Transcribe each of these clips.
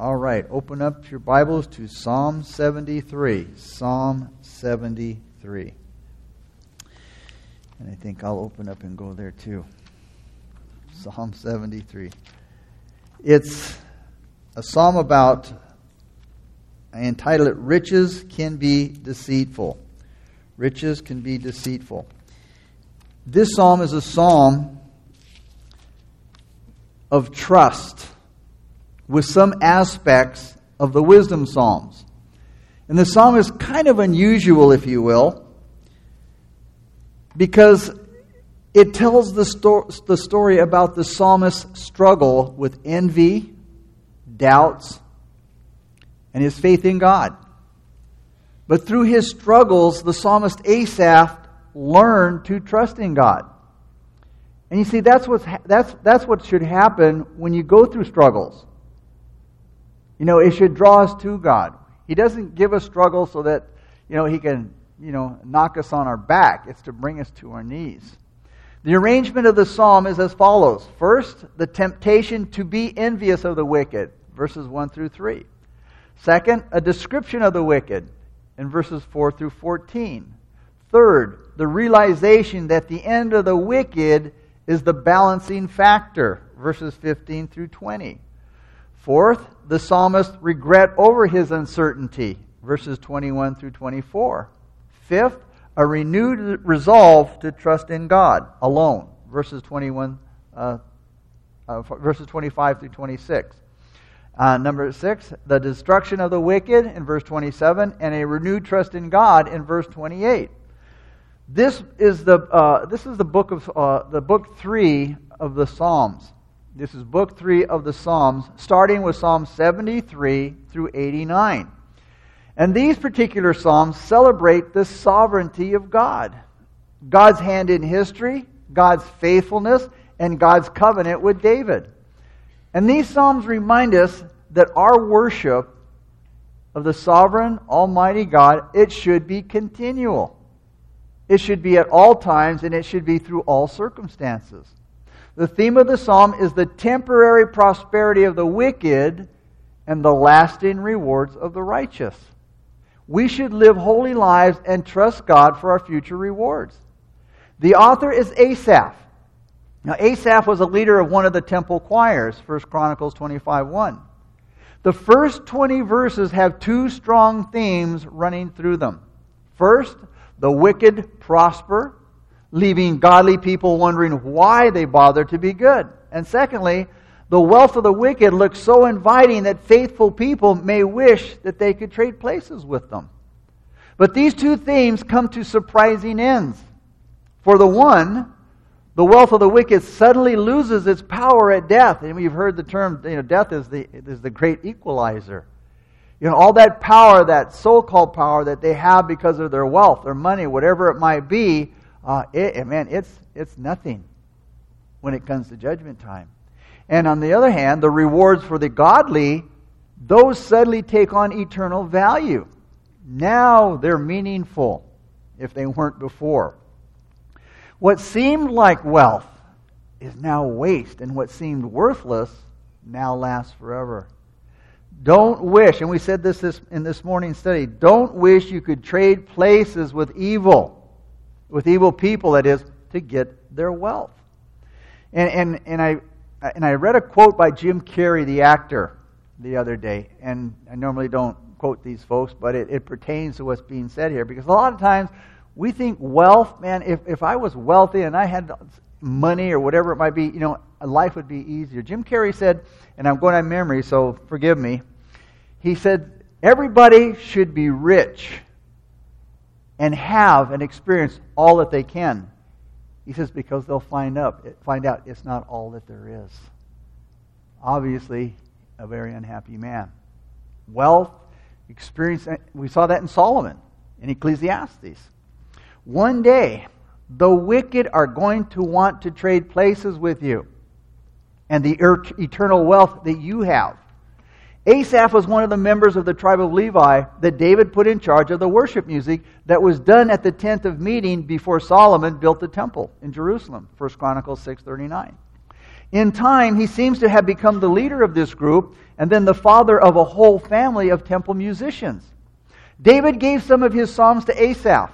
All right, open up your Bibles to Psalm 73. Psalm 73. And I think I'll open up and go there too. Psalm 73. It's a psalm about, I entitle it Riches Can Be Deceitful. Riches can be deceitful. This psalm is a psalm of trust with some aspects of the wisdom psalms. And the psalm is kind of unusual, if you will, because it tells the, sto- the story about the psalmist's struggle with envy, doubts, and his faith in God. But through his struggles, the psalmist Asaph learned to trust in God. And you see, that's, what's ha- that's, that's what should happen when you go through struggles. You know, it should draw us to God. He doesn't give us struggle so that, you know, He can, you know, knock us on our back. It's to bring us to our knees. The arrangement of the psalm is as follows First, the temptation to be envious of the wicked, verses 1 through 3. Second, a description of the wicked, in verses 4 through 14. Third, the realization that the end of the wicked is the balancing factor, verses 15 through 20. Fourth, the psalmist regret over his uncertainty, verses 21 through 24. Fifth, a renewed resolve to trust in God alone, verses 21, uh, uh, verses 25 through 26. Uh, number six, the destruction of the wicked in verse 27, and a renewed trust in God in verse 28. This is the uh, this is the book of uh, the book three of the Psalms. This is book three of the Psalms, starting with Psalm 73 through 89. And these particular Psalms celebrate the sovereignty of God God's hand in history, God's faithfulness, and God's covenant with David. And these Psalms remind us that our worship of the sovereign, almighty God, it should be continual. It should be at all times, and it should be through all circumstances. The theme of the psalm is the temporary prosperity of the wicked and the lasting rewards of the righteous. We should live holy lives and trust God for our future rewards. The author is Asaph. Now, Asaph was a leader of one of the temple choirs, 1 Chronicles 25 1. The first 20 verses have two strong themes running through them. First, the wicked prosper, leaving godly people wondering why they bother to be good. And secondly, the wealth of the wicked looks so inviting that faithful people may wish that they could trade places with them. But these two themes come to surprising ends. For the one, the wealth of the wicked suddenly loses its power at death. And we've heard the term, you know, death is the, is the great equalizer. You know, all that power, that so called power that they have because of their wealth, their money, whatever it might be, uh, it, man, it's, it's nothing when it comes to judgment time. And on the other hand, the rewards for the godly, those suddenly take on eternal value. Now they're meaningful if they weren't before. What seemed like wealth is now waste, and what seemed worthless now lasts forever. Don't wish, and we said this, this in this morning's study, don't wish you could trade places with evil with evil people, that is, to get their wealth. And, and, and, I, and I read a quote by Jim Carrey, the actor, the other day. And I normally don't quote these folks, but it, it pertains to what's being said here. Because a lot of times we think wealth, man, if, if I was wealthy and I had money or whatever it might be, you know, life would be easier. Jim Carrey said, and I'm going on memory, so forgive me. He said, everybody should be rich and have and experience all that they can. He says, because they'll find, up, find out it's not all that there is. Obviously, a very unhappy man. Wealth, experience, we saw that in Solomon, in Ecclesiastes. One day, the wicked are going to want to trade places with you and the eternal wealth that you have. Asaph was one of the members of the tribe of Levi that David put in charge of the worship music that was done at the tent of meeting before Solomon built the temple in Jerusalem, 1 Chronicles 6:39. In time, he seems to have become the leader of this group, and then the father of a whole family of temple musicians. David gave some of his psalms to Asaph,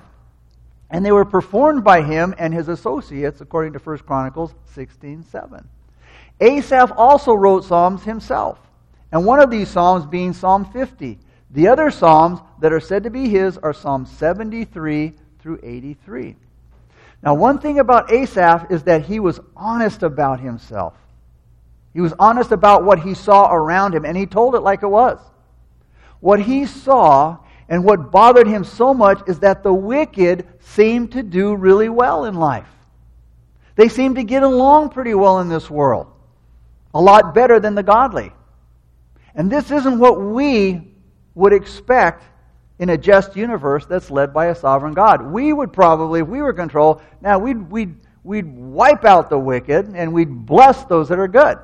and they were performed by him and his associates, according to 1 Chronicles 16:7. Asaph also wrote psalms himself, and one of these psalms being Psalm 50. The other psalms that are said to be his are Psalm 73 through 83. Now, one thing about Asaph is that he was honest about himself. He was honest about what he saw around him, and he told it like it was. What he saw and what bothered him so much is that the wicked seemed to do really well in life. They seemed to get along pretty well in this world, a lot better than the godly. And this isn't what we would expect in a just universe that's led by a sovereign God. We would probably, if we were control, now we'd, we'd, we'd wipe out the wicked and we'd bless those that are good.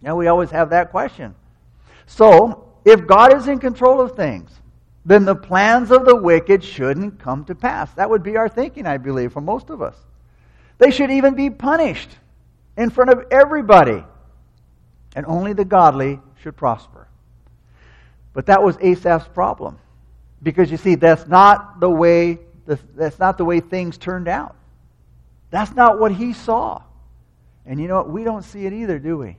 Now we always have that question. So, if God is in control of things, then the plans of the wicked shouldn't come to pass. That would be our thinking, I believe, for most of us. They should even be punished in front of everybody. And only the godly should prosper. But that was Asaph's problem. Because you see, that's not the way that's not the way things turned out. That's not what he saw. And you know what? We don't see it either, do we?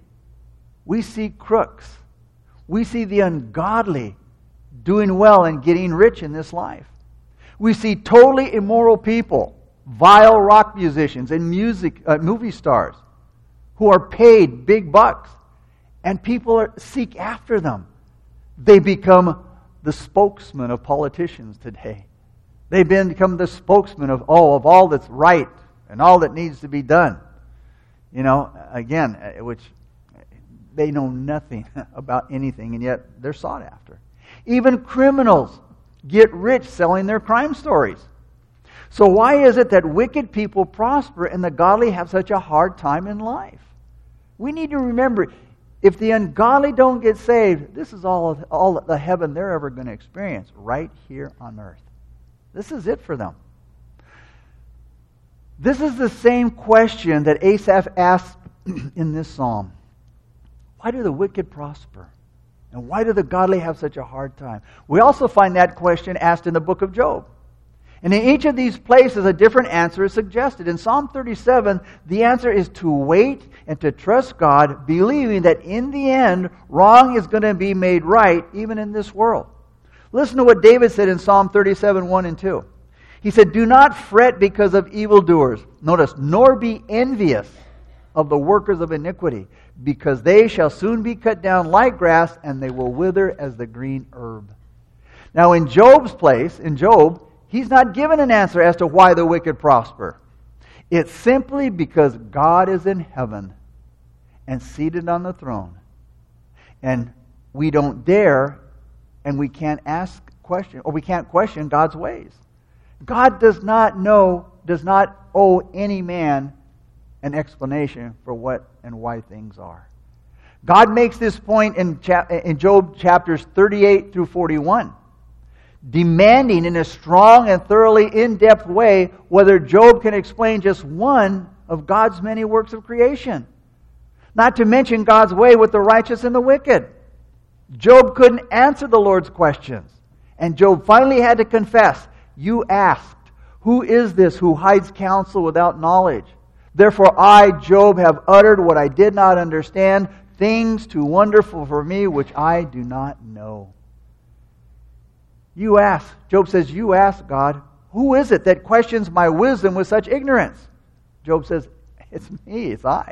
We see crooks. We see the ungodly doing well and getting rich in this life. We see totally immoral people, vile rock musicians and music uh, movie stars who are paid big bucks and people are, seek after them. They become the spokesman of politicians today. They become the spokesman of oh of all that's right and all that needs to be done. You know, again, uh, which they know nothing about anything, and yet they're sought after. Even criminals get rich selling their crime stories. So, why is it that wicked people prosper and the godly have such a hard time in life? We need to remember if the ungodly don't get saved, this is all, all the heaven they're ever going to experience right here on earth. This is it for them. This is the same question that Asaph asked in this psalm. Why do the wicked prosper? And why do the godly have such a hard time? We also find that question asked in the book of Job. And in each of these places, a different answer is suggested. In Psalm 37, the answer is to wait and to trust God, believing that in the end, wrong is going to be made right, even in this world. Listen to what David said in Psalm 37, 1 and 2. He said, Do not fret because of evildoers. Notice, nor be envious of the workers of iniquity, because they shall soon be cut down like grass, and they will wither as the green herb. Now, in Job's place, in Job, he's not given an answer as to why the wicked prosper. It's simply because God is in heaven and seated on the throne. And we don't dare and we can't ask question or we can't question God's ways. God does not know, does not owe any man an explanation for what and why things are. God makes this point in, in Job chapters 38 through 41 demanding in a strong and thoroughly in depth way whether Job can explain just one of God's many works of creation. Not to mention God's way with the righteous and the wicked. Job couldn't answer the Lord's questions. And Job finally had to confess, You asked, Who is this who hides counsel without knowledge? Therefore, I, Job, have uttered what I did not understand, things too wonderful for me which I do not know. You ask, Job says, You ask God, who is it that questions my wisdom with such ignorance? Job says, It's me, it's I.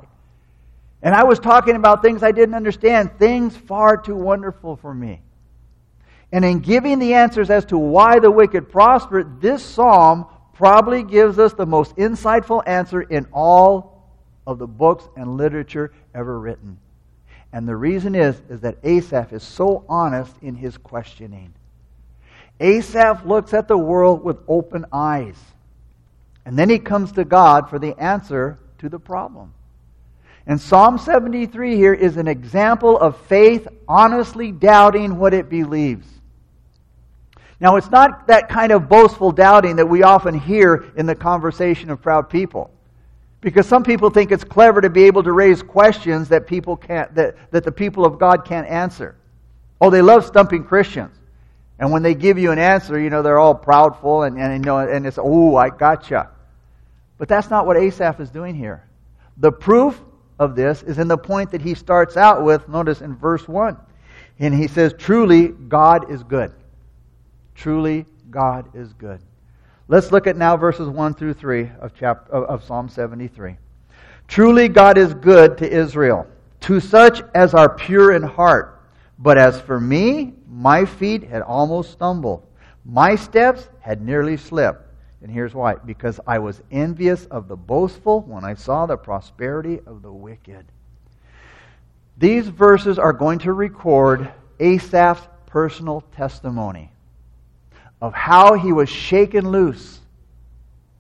And I was talking about things I didn't understand, things far too wonderful for me. And in giving the answers as to why the wicked prosper, this psalm probably gives us the most insightful answer in all of the books and literature ever written. And the reason is, is that Asaph is so honest in his questioning. Asaph looks at the world with open eyes. And then he comes to God for the answer to the problem. And Psalm 73 here is an example of faith honestly doubting what it believes. Now, it's not that kind of boastful doubting that we often hear in the conversation of proud people. Because some people think it's clever to be able to raise questions that people can't that, that the people of God can't answer. Oh, they love stumping Christians. And when they give you an answer, you know, they're all proudful and, and, you know, and it's, oh, I gotcha. But that's not what Asaph is doing here. The proof of this is in the point that he starts out with, notice in verse 1. And he says, Truly, God is good. Truly, God is good. Let's look at now verses 1 through 3 of, chapter, of, of Psalm 73. Truly, God is good to Israel, to such as are pure in heart. But as for me, my feet had almost stumbled. My steps had nearly slipped. And here's why because I was envious of the boastful when I saw the prosperity of the wicked. These verses are going to record Asaph's personal testimony of how he was shaken loose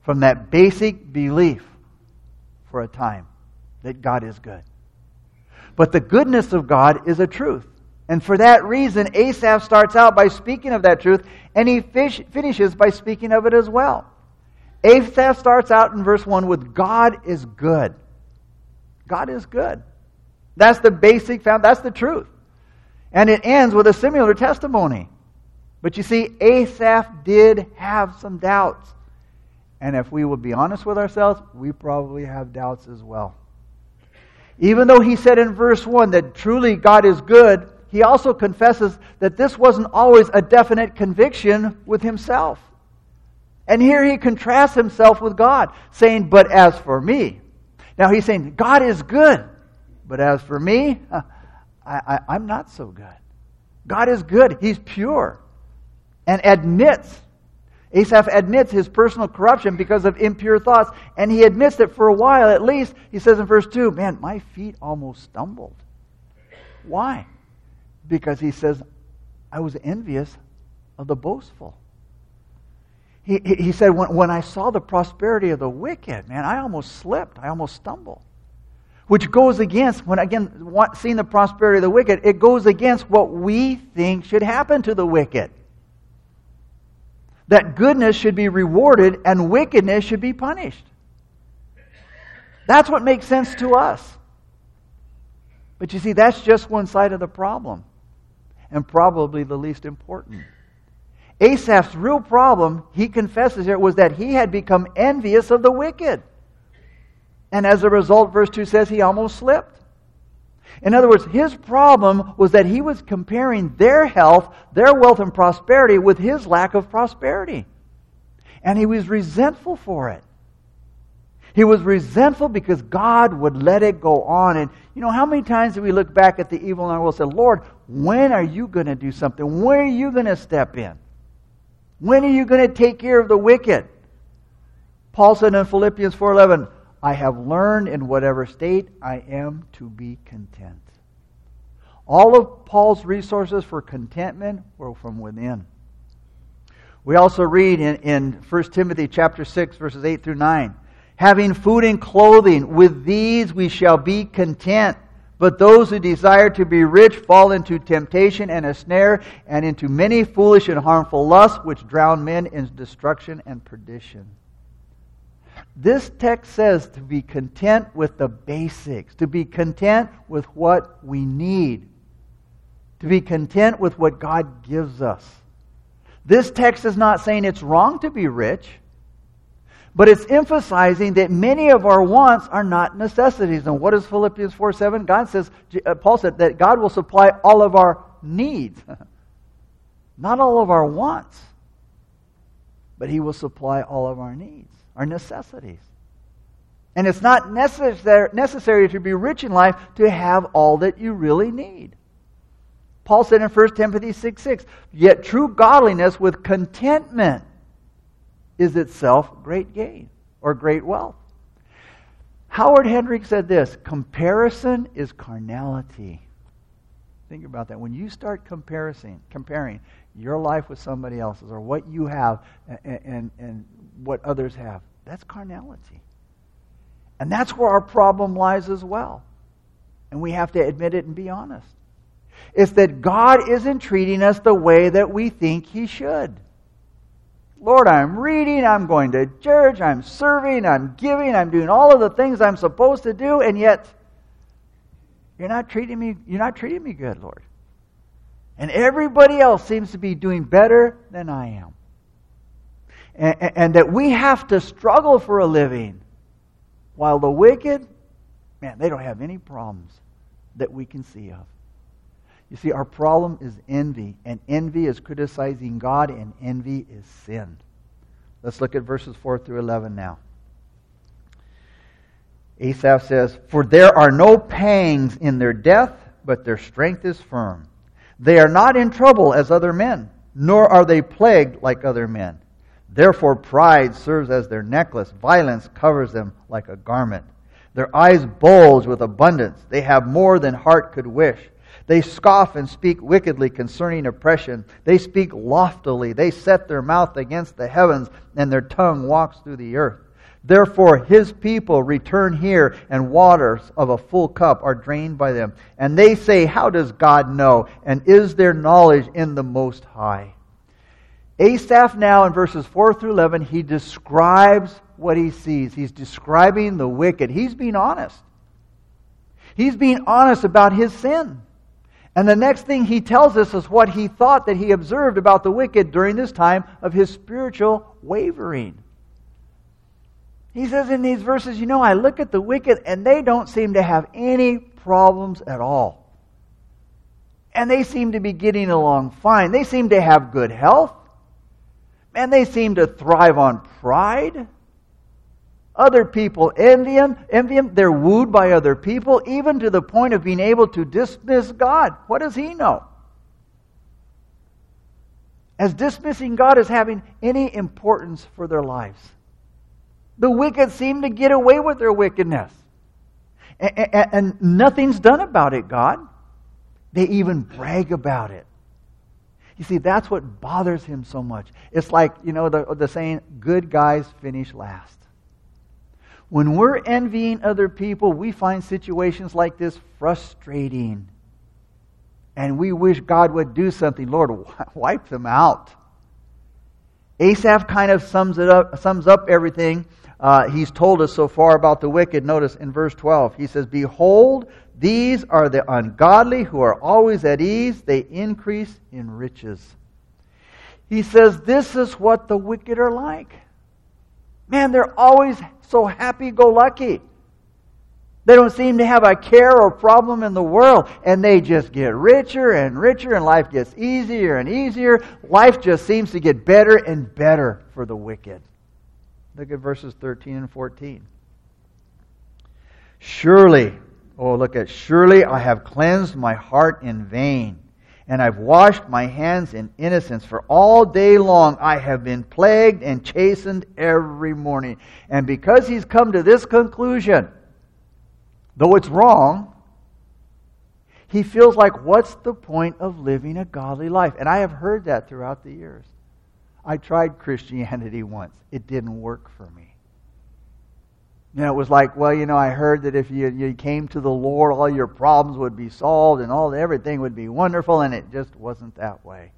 from that basic belief for a time that God is good. But the goodness of God is a truth. And for that reason, Asaph starts out by speaking of that truth, and he fish, finishes by speaking of it as well. Asaph starts out in verse 1 with God is good. God is good. That's the basic, that's the truth. And it ends with a similar testimony. But you see, Asaph did have some doubts. And if we would be honest with ourselves, we probably have doubts as well. Even though he said in verse 1 that truly God is good, he also confesses that this wasn't always a definite conviction with himself. And here he contrasts himself with God, saying, But as for me. Now he's saying, God is good. But as for me, I, am not so good. God is good. He's pure and admits, Asaph admits his personal corruption because of impure thoughts. And he admits that for a while at least, he says in verse 2, man, my feet almost stumbled. Why? Because he says, I was envious of the boastful. He, he said, when, when I saw the prosperity of the wicked, man, I almost slipped. I almost stumbled. Which goes against, when again, seeing the prosperity of the wicked, it goes against what we think should happen to the wicked that goodness should be rewarded and wickedness should be punished. That's what makes sense to us. But you see, that's just one side of the problem, and probably the least important. Asaph's real problem, he confesses here, was that he had become envious of the wicked. And as a result, verse 2 says he almost slipped. In other words, his problem was that he was comparing their health, their wealth and prosperity with his lack of prosperity. And he was resentful for it. He was resentful because God would let it go on. And you know, how many times do we look back at the evil in our world and say, Lord, when are you going to do something? When are you going to step in? When are you going to take care of the wicked? Paul said in Philippians 4:11, I have learned in whatever state I am to be content. All of Paul's resources for contentment were from within. We also read in, in 1 Timothy chapter 6, verses 8 through 9. Having food and clothing, with these we shall be content. But those who desire to be rich fall into temptation and a snare, and into many foolish and harmful lusts, which drown men in destruction and perdition. This text says to be content with the basics, to be content with what we need, to be content with what God gives us. This text is not saying it's wrong to be rich, but it's emphasizing that many of our wants are not necessities. And what is Philippians 4 7? God says, uh, Paul said that God will supply all of our needs, not all of our wants, but He will supply all of our needs our necessities. And it's not necessary, necessary to be rich in life to have all that you really need. Paul said in 1 Timothy 6 6, Yet true godliness with contentment is itself great gain or great wealth. Howard Hendricks said this comparison is carnality. Think about that. When you start comparing, comparing your life with somebody else's or what you have and, and, and what others have. That's carnality. And that's where our problem lies as well. And we have to admit it and be honest. It's that God isn't treating us the way that we think He should. Lord, I'm reading, I'm going to church, I'm serving, I'm giving, I'm doing all of the things I'm supposed to do, and yet you're not treating me you're not treating me good, Lord. And everybody else seems to be doing better than I am. And, and that we have to struggle for a living while the wicked, man, they don't have any problems that we can see of. You see, our problem is envy, and envy is criticizing God, and envy is sin. Let's look at verses 4 through 11 now. Asaph says, For there are no pangs in their death, but their strength is firm. They are not in trouble as other men, nor are they plagued like other men. Therefore, pride serves as their necklace, violence covers them like a garment. Their eyes bulge with abundance. They have more than heart could wish. They scoff and speak wickedly concerning oppression. They speak loftily. They set their mouth against the heavens, and their tongue walks through the earth. Therefore, his people return here, and waters of a full cup are drained by them. And they say, How does God know? And is there knowledge in the Most High? Asaph now in verses 4 through 11, he describes what he sees. He's describing the wicked. He's being honest. He's being honest about his sin. And the next thing he tells us is what he thought that he observed about the wicked during this time of his spiritual wavering. He says in these verses, You know, I look at the wicked and they don't seem to have any problems at all. And they seem to be getting along fine. They seem to have good health and they seem to thrive on pride. Other people envy them, envy them. They're wooed by other people, even to the point of being able to dismiss God. What does he know? As dismissing God as having any importance for their lives. The wicked seem to get away with their wickedness. And, and nothing's done about it, God. They even brag about it. You see, that's what bothers him so much. It's like, you know, the, the saying, good guys finish last. When we're envying other people, we find situations like this frustrating. And we wish God would do something. Lord, wipe them out. Asaph kind of sums it up, sums up everything uh, he's told us so far about the wicked. Notice in verse 12, he says, Behold, these are the ungodly who are always at ease. They increase in riches. He says, This is what the wicked are like. Man, they're always so happy go lucky. They don't seem to have a care or problem in the world, and they just get richer and richer, and life gets easier and easier. Life just seems to get better and better for the wicked. Look at verses 13 and 14. Surely, oh, look at, surely I have cleansed my heart in vain, and I've washed my hands in innocence. For all day long I have been plagued and chastened every morning. And because he's come to this conclusion, though it's wrong, he feels like, what's the point of living a godly life? And I have heard that throughout the years. I tried Christianity once. It didn't work for me. You know, it was like, well, you know, I heard that if you, you came to the Lord, all your problems would be solved and all everything would be wonderful, and it just wasn't that way.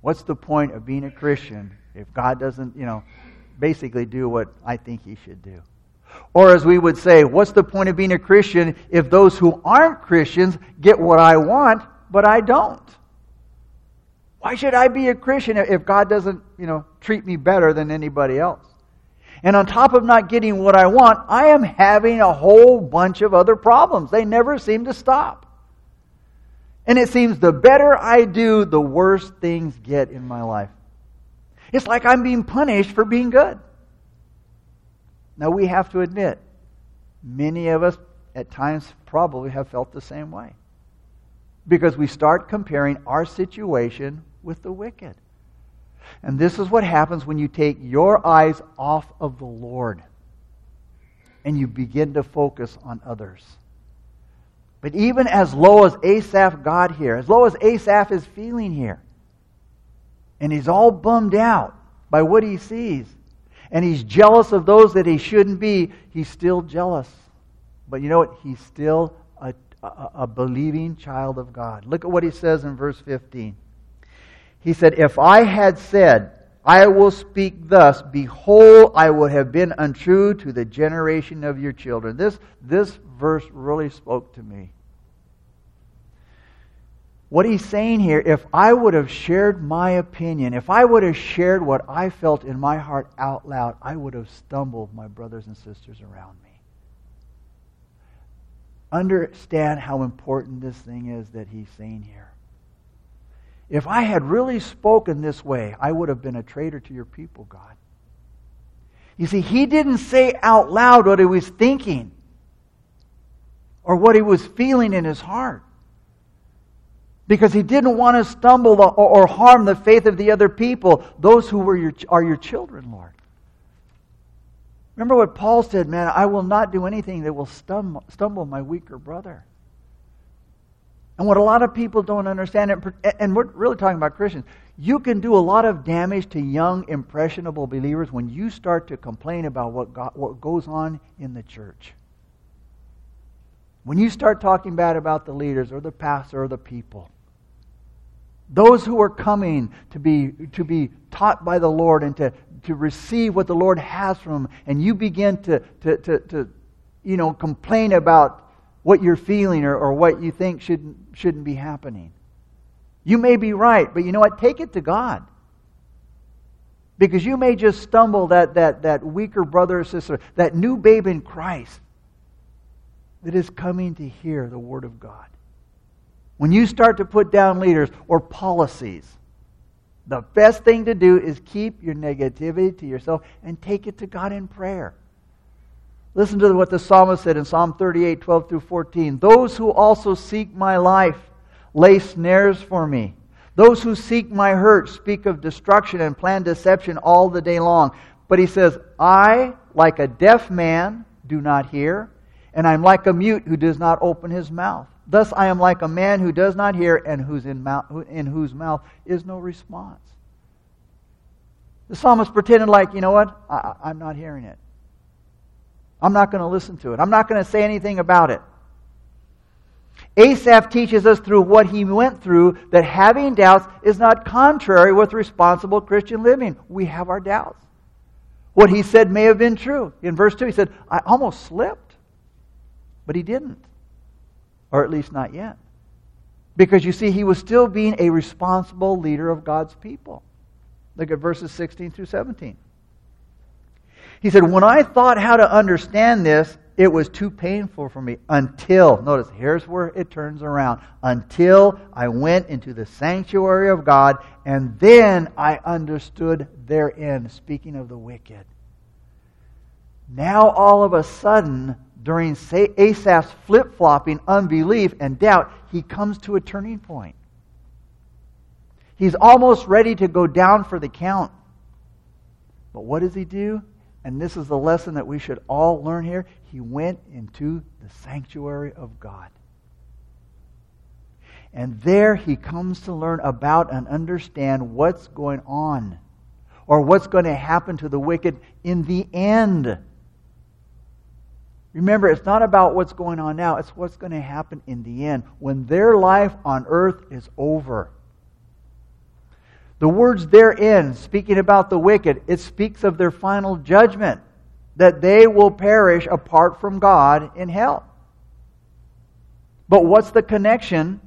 What's the point of being a Christian if God doesn't, you know, basically do what I think He should do? Or as we would say, what's the point of being a Christian if those who aren't Christians get what I want, but I don't? Why should I be a Christian if God doesn't, you know, treat me better than anybody else? And on top of not getting what I want, I am having a whole bunch of other problems. They never seem to stop. And it seems the better I do, the worse things get in my life. It's like I'm being punished for being good. Now, we have to admit, many of us at times probably have felt the same way. Because we start comparing our situation with the wicked. And this is what happens when you take your eyes off of the Lord and you begin to focus on others. But even as low as Asaph got here, as low as Asaph is feeling here, and he's all bummed out by what he sees, and he's jealous of those that he shouldn't be, he's still jealous. But you know what? He's still a, a, a believing child of God. Look at what he says in verse 15. He said, If I had said, I will speak thus Behold, I would have been untrue to the generation of your children. This, this verse really spoke to me. What he's saying here, if I would have shared my opinion, if I would have shared what I felt in my heart out loud, I would have stumbled my brothers and sisters around me. Understand how important this thing is that he's saying here. If I had really spoken this way, I would have been a traitor to your people, God. You see, he didn't say out loud what he was thinking or what he was feeling in his heart because he didn't want to stumble or, harm the faith of the other people, those who were your, are your children, Lord. Remember what Paul said, man, I will not do anything that will stumble, stumble my weaker brother. And what a lot of people don't understand, and we're really talking about Christians, you can do a lot of damage to young, impressionable believers when you start to complain about what, God, what goes on in the church. When you start talking bad about the leaders or the pastor or the people. Those who are coming to be, to be taught by the Lord and to, to receive what the Lord has from them, and you begin to, to, to, to you know, complain about what you're feeling or, or what you think shouldn't, shouldn't be happening. You may be right, but you know what? Take it to God. Because you may just stumble that, that, that weaker brother or sister, that new babe in Christ that is coming to hear the Word of God. When you start to put down leaders or policies, the best thing to do is keep your negativity to yourself and take it to God in prayer. Listen to what the psalmist said in Psalm 38, 12 through 14. Those who also seek my life lay snares for me. Those who seek my hurt speak of destruction and plan deception all the day long. But he says, I, like a deaf man, do not hear, and I'm like a mute who does not open his mouth. Thus I am like a man who does not hear and whose in, mouth, in whose mouth is no response. The psalmist pretended like, you know what? I, I'm not hearing it. I'm not going to listen to it. I'm not going to say anything about it. Asaph teaches us through what he went through that having doubts is not contrary with responsible Christian living. We have our doubts. What he said may have been true. In verse 2, he said, I almost slipped, but he didn't or at least not yet. Because you see, he was still being a responsible leader of God's people. Look at verses 16 through 17. He said, When I thought how to understand this, it was too painful for me until, notice, here's where it turns around, until I went into the sanctuary of God, and then I understood therein. Speaking of the wicked. Now, all of a sudden, during Asaph's flip flopping unbelief and doubt, he comes to a turning point. He's almost ready to go down for the count. But what does he do? And this is the lesson that we should all learn here. He went into the sanctuary of God. And there he comes to learn about and understand what's going on or what's going to happen to the wicked in the end. Remember, it's not about what's going on now, it's what's going to happen in the end when their life on earth is over. The words therein, speaking about the wicked, it speaks of their final judgment, that they will perish apart from God in hell. But what's the connection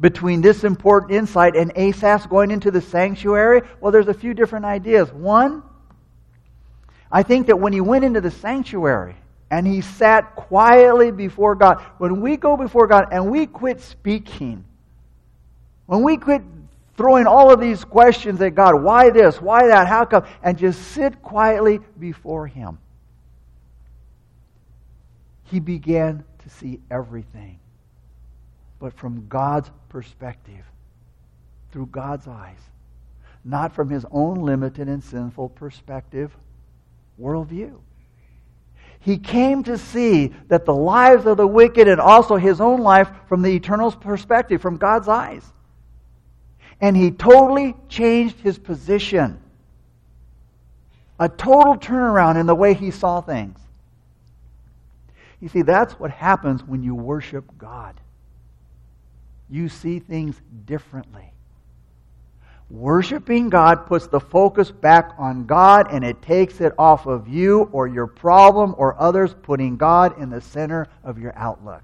between this important insight and Asaph going into the sanctuary? Well, there's a few different ideas. One, I think that when he went into the sanctuary, and he sat quietly before God. When we go before God and we quit speaking, when we quit throwing all of these questions at God, why this, why that, how come, and just sit quietly before him, he began to see everything, but from God's perspective, through God's eyes, not from his own limited and sinful perspective, worldview. He came to see that the lives of the wicked and also his own life from the eternal perspective, from God's eyes. And he totally changed his position. A total turnaround in the way he saw things. You see, that's what happens when you worship God. You see things differently. Worshiping God puts the focus back on God and it takes it off of you or your problem or others, putting God in the center of your outlook.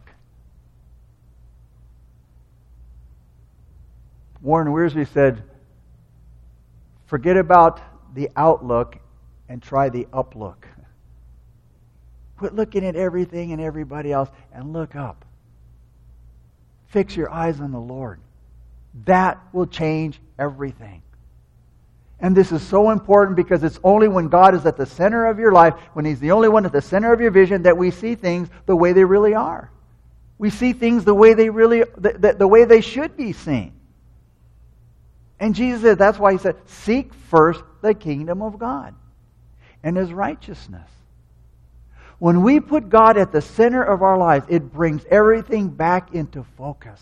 Warren Wiersbe said, Forget about the outlook and try the uplook. Quit looking at everything and everybody else and look up. Fix your eyes on the Lord. That will change everything. And this is so important because it's only when God is at the center of your life, when He's the only one at the center of your vision, that we see things the way they really are. We see things the way they really, the, the, the way they should be seen. And Jesus said, that's why He said, seek first the kingdom of God and His righteousness. When we put God at the center of our lives, it brings everything back into focus.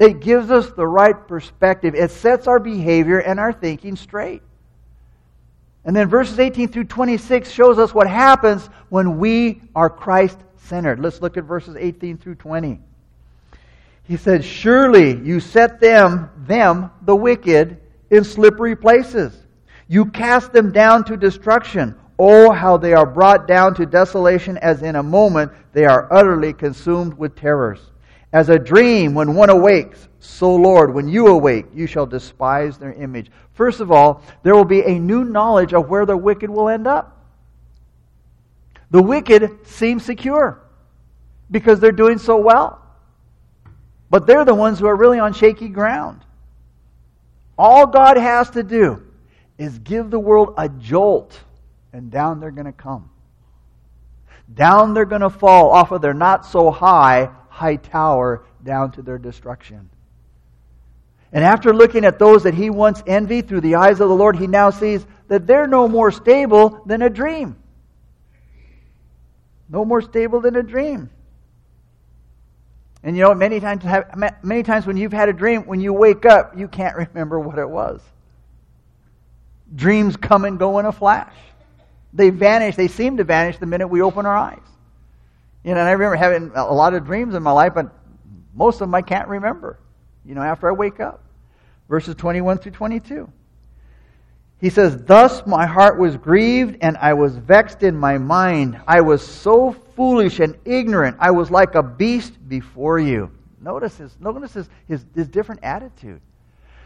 It gives us the right perspective. It sets our behavior and our thinking straight. And then verses 18 through 26 shows us what happens when we are Christ centered. Let's look at verses 18 through 20. He said, Surely you set them, them, the wicked, in slippery places. You cast them down to destruction. Oh, how they are brought down to desolation as in a moment they are utterly consumed with terrors. As a dream when one awakes, so Lord, when you awake, you shall despise their image. First of all, there will be a new knowledge of where the wicked will end up. The wicked seem secure because they're doing so well. But they're the ones who are really on shaky ground. All God has to do is give the world a jolt and down they're going to come. Down they're going to fall off of their not so high, high tower down to their destruction. And after looking at those that he once envied through the eyes of the Lord, he now sees that they're no more stable than a dream. No more stable than a dream. And you know, many times, many times when you've had a dream, when you wake up, you can't remember what it was. Dreams come and go in a flash. They vanish. They seem to vanish the minute we open our eyes. You know, and I remember having a lot of dreams in my life, but most of them I can't remember, you know, after I wake up. Verses 21 through 22. He says, Thus my heart was grieved and I was vexed in my mind. I was so foolish and ignorant. I was like a beast before you. Notice his, notice his, his, his different attitude.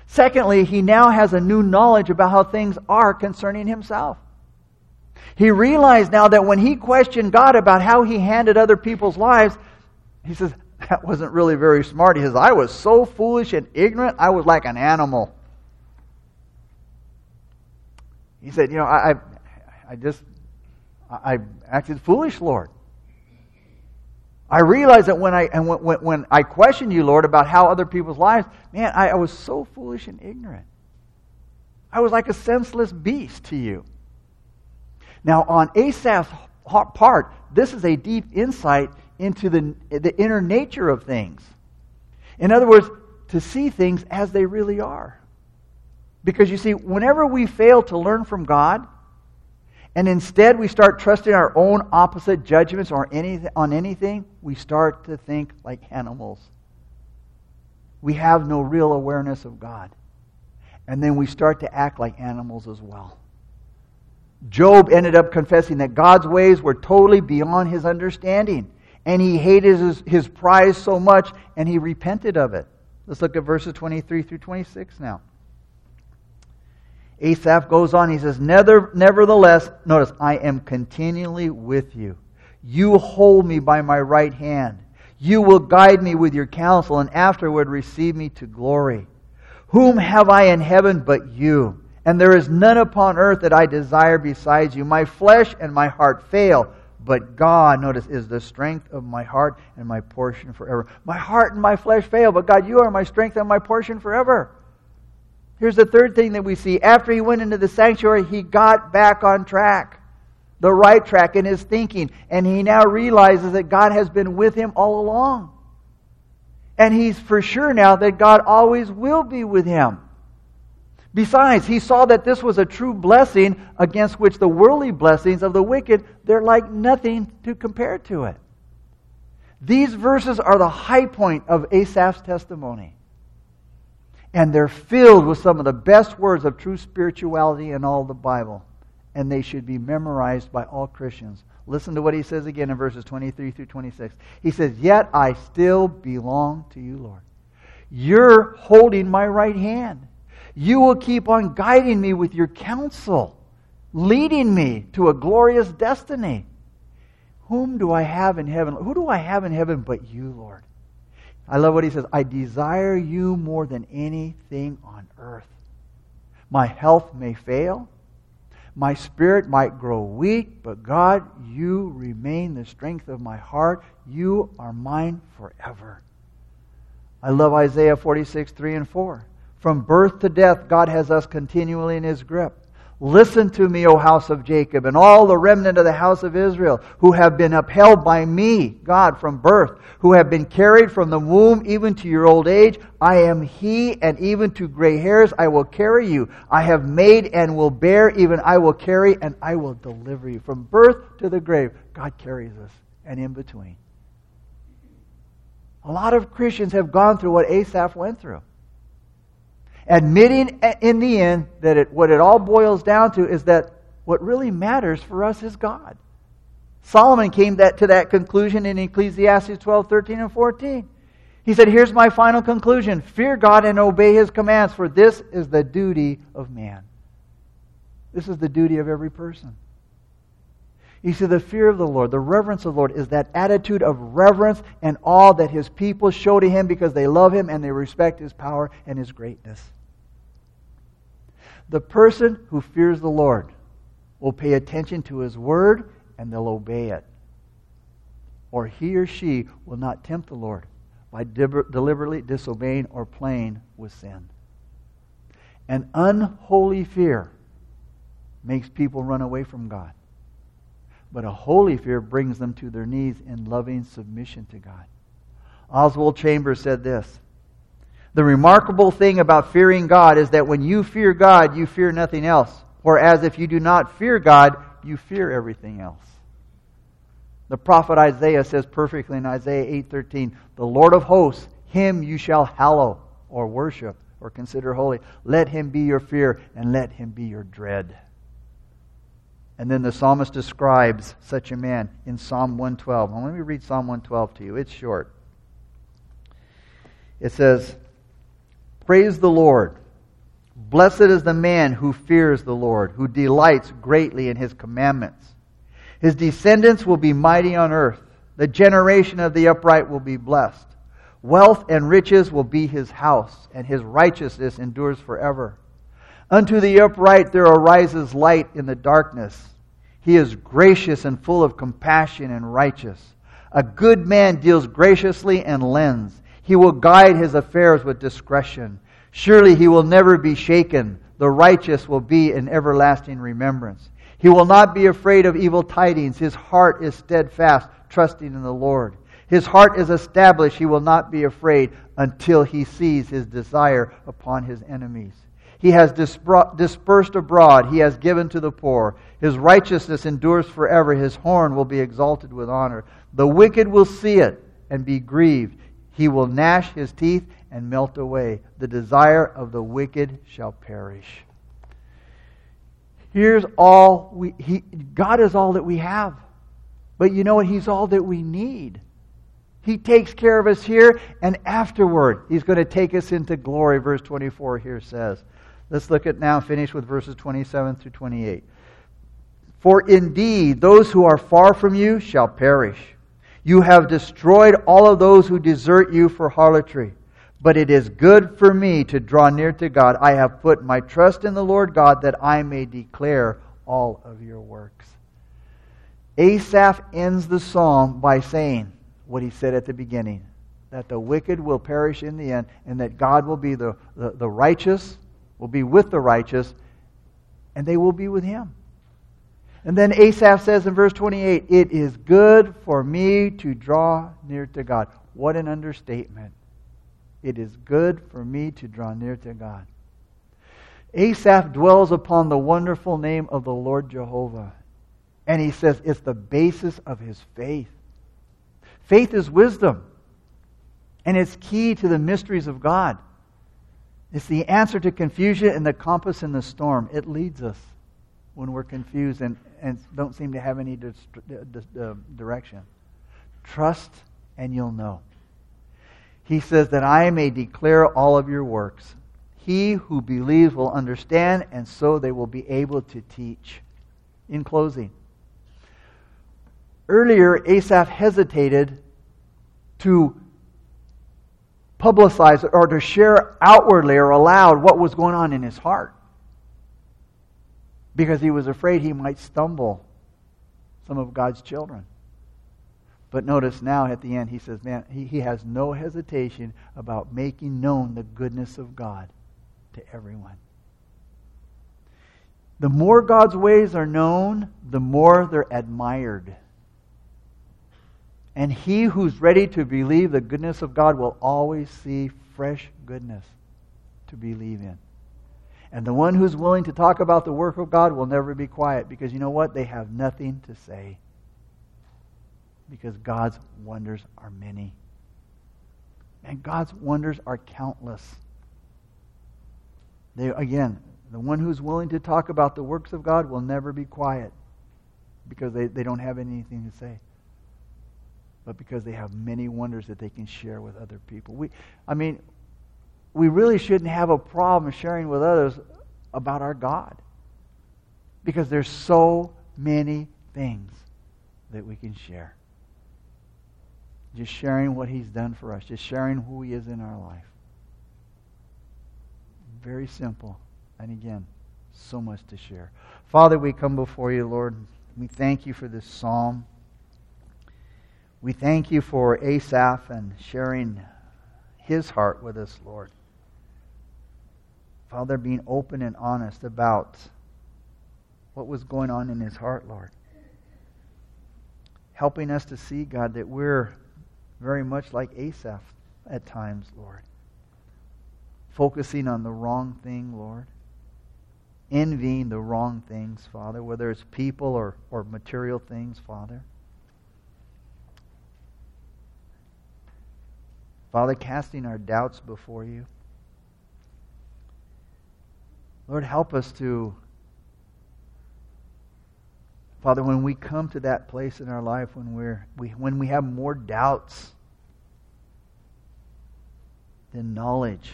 Secondly, he now has a new knowledge about how things are concerning himself. He realized now that when he questioned God about how he handed other people's lives, he says, that wasn't really very smart. He says, I was so foolish and ignorant, I was like an animal. He said, You know, I, I, just, I acted foolish, Lord. I realized that when I, and when, when I questioned you, Lord, about how other people's lives, man, I, I was so foolish and ignorant. I was like a senseless beast to you. Now, on Asaph's part, this is a deep insight into the, the inner nature of things. In other words, to see things as they really are. Because you see, whenever we fail to learn from God, and instead we start trusting our own opposite judgments or anything, on anything, we start to think like animals. We have no real awareness of God. And then we start to act like animals as well. Job ended up confessing that God's ways were totally beyond his understanding. And he hated his, his prize so much, and he repented of it. Let's look at verses 23 through 26 now. Asaph goes on, he says, Nevertheless, notice, I am continually with you. You hold me by my right hand. You will guide me with your counsel, and afterward receive me to glory. Whom have I in heaven but you? and there is none upon earth that I desire besides you. My flesh and my heart fail, but God, notice, is the strength of my heart and my portion forever. My heart and my flesh fail, but God, you are my strength and my portion forever. Here's the third thing that we see. After he went into the sanctuary, he got back on track, the right track in his thinking, and he now realizes that God has been with him all along. And he's for sure now that God always will be with him. Besides, he saw that this was a true blessing against which the worldly blessings of the wicked, they're like nothing to compare to it. These verses are the high point of Asaph's testimony. And they're filled with some of the best words of true spirituality in all the Bible. And they should be memorized by all Christians. Listen to what he says again in verses 23 through 26. He says, Yet I still belong to you, Lord. You're holding my right hand. You will keep on guiding me with your counsel, leading me to a glorious destiny. Whom do I have in heaven? Who do I have in heaven but you, Lord? I love what he says. I desire you more than anything on earth. My health may fail. My spirit might grow weak, but God, you remain the strength of my heart. You are mine forever. I love Isaiah 46, 3 and 4. From birth to death, God has us continually in his grip. Listen to me, O house of Jacob, and all the remnant of the house of Israel, who have been upheld by me, God, from birth, who have been carried from the womb even to your old age. I am he, and even to gray hairs I will carry you. I have made and will bear, even I will carry, and I will deliver you. From birth to the grave, God carries us, and in between. A lot of Christians have gone through what Asaph went through admitting in the end that it, what it all boils down to is that what really matters for us is God. Solomon came that, to that conclusion in Ecclesiastes 12, 13, and 14. He said, Here's my final conclusion fear God and obey his commands, for this is the duty of man. This is the duty of every person. You see, the fear of the Lord, the reverence of the Lord, is that attitude of reverence and awe that his people show to him because they love him and they respect his power and his greatness. The person who fears the Lord will pay attention to his word and they'll obey it. Or he or she will not tempt the Lord by deliberately disobeying or playing with sin. An unholy fear makes people run away from God. But a holy fear brings them to their knees in loving submission to God. Oswald Chambers said this the remarkable thing about fearing God is that when you fear God, you fear nothing else. Whereas if you do not fear God, you fear everything else. The prophet Isaiah says perfectly in Isaiah 8:13, "The Lord of hosts, him you shall hallow or worship or consider holy. Let him be your fear and let him be your dread." And then the psalmist describes such a man in Psalm 112. Well, let me read Psalm 112 to you. It's short. It says, Praise the Lord. Blessed is the man who fears the Lord, who delights greatly in his commandments. His descendants will be mighty on earth. The generation of the upright will be blessed. Wealth and riches will be his house, and his righteousness endures forever. Unto the upright there arises light in the darkness. He is gracious and full of compassion and righteous. A good man deals graciously and lends. He will guide his affairs with discretion. Surely he will never be shaken. The righteous will be in everlasting remembrance. He will not be afraid of evil tidings. His heart is steadfast, trusting in the Lord. His heart is established. He will not be afraid until he sees his desire upon his enemies. He has dispersed abroad. He has given to the poor. His righteousness endures forever. His horn will be exalted with honor. The wicked will see it and be grieved. He will gnash his teeth and melt away. The desire of the wicked shall perish. Here's all we, he, God is all that we have. But you know what? He's all that we need. He takes care of us here, and afterward, He's going to take us into glory, verse 24 here says. Let's look at now, finish with verses 27 through 28. For indeed, those who are far from you shall perish. You have destroyed all of those who desert you for harlotry. But it is good for me to draw near to God. I have put my trust in the Lord God that I may declare all of your works. Asaph ends the psalm by saying what he said at the beginning that the wicked will perish in the end, and that God will be the, the, the righteous, will be with the righteous, and they will be with him. And then Asaph says in verse 28, It is good for me to draw near to God. What an understatement. It is good for me to draw near to God. Asaph dwells upon the wonderful name of the Lord Jehovah. And he says it's the basis of his faith. Faith is wisdom, and it's key to the mysteries of God. It's the answer to confusion and the compass in the storm. It leads us when we're confused and, and don't seem to have any dist- uh, direction. Trust and you'll know. He says that I may declare all of your works. He who believes will understand, and so they will be able to teach. In closing, earlier Asaph hesitated to publicize or to share outwardly or aloud what was going on in his heart because he was afraid he might stumble some of God's children. But notice now at the end, he says, man, he, he has no hesitation about making known the goodness of God to everyone. The more God's ways are known, the more they're admired. And he who's ready to believe the goodness of God will always see fresh goodness to believe in. And the one who's willing to talk about the work of God will never be quiet because you know what? They have nothing to say. Because God's wonders are many. And God's wonders are countless. They, again, the one who's willing to talk about the works of God will never be quiet because they, they don't have anything to say but because they have many wonders that they can share with other people. We, I mean, we really shouldn't have a problem sharing with others about our God because there's so many things that we can share. Just sharing what He's done for us, just sharing who He is in our life. Very simple. And again, so much to share. Father, we come before you, Lord. We thank you for this psalm. We thank you for Asaph and sharing his heart with us, Lord. Father, being open and honest about what was going on in his heart, Lord. Helping us to see, God, that we're very much like Asaph at times, Lord. Focusing on the wrong thing, Lord. Envying the wrong things, Father, whether it's people or, or material things, Father. Father, casting our doubts before you. Lord, help us to, Father, when we come to that place in our life when, we're, we, when we have more doubts than knowledge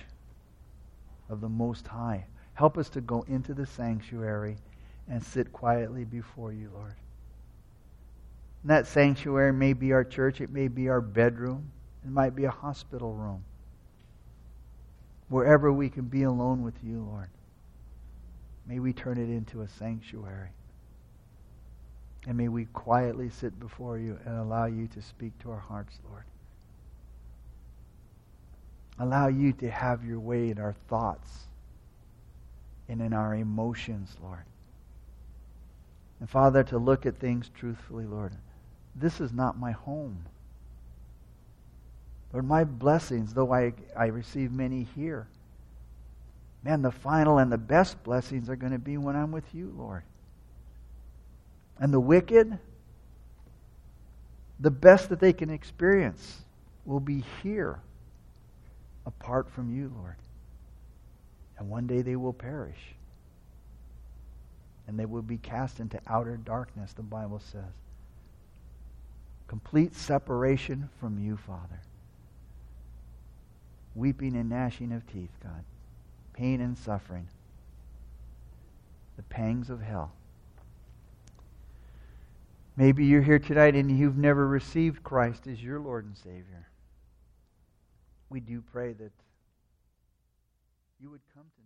of the Most High, help us to go into the sanctuary and sit quietly before you, Lord. And that sanctuary may be our church, it may be our bedroom. It might be a hospital room. Wherever we can be alone with you, Lord. May we turn it into a sanctuary. And may we quietly sit before you and allow you to speak to our hearts, Lord. Allow you to have your way in our thoughts and in our emotions, Lord. And Father, to look at things truthfully, Lord. This is not my home. Lord, my blessings, though I, I receive many here, man, the final and the best blessings are going to be when I'm with you, Lord. And the wicked, the best that they can experience will be here apart from you, Lord. And one day they will perish. And they will be cast into outer darkness, the Bible says. Complete separation from you, Father weeping and gnashing of teeth, God, pain and suffering, the pangs of hell. Maybe you're here tonight and you've never received Christ as your Lord and Savior. We do pray that you would come to.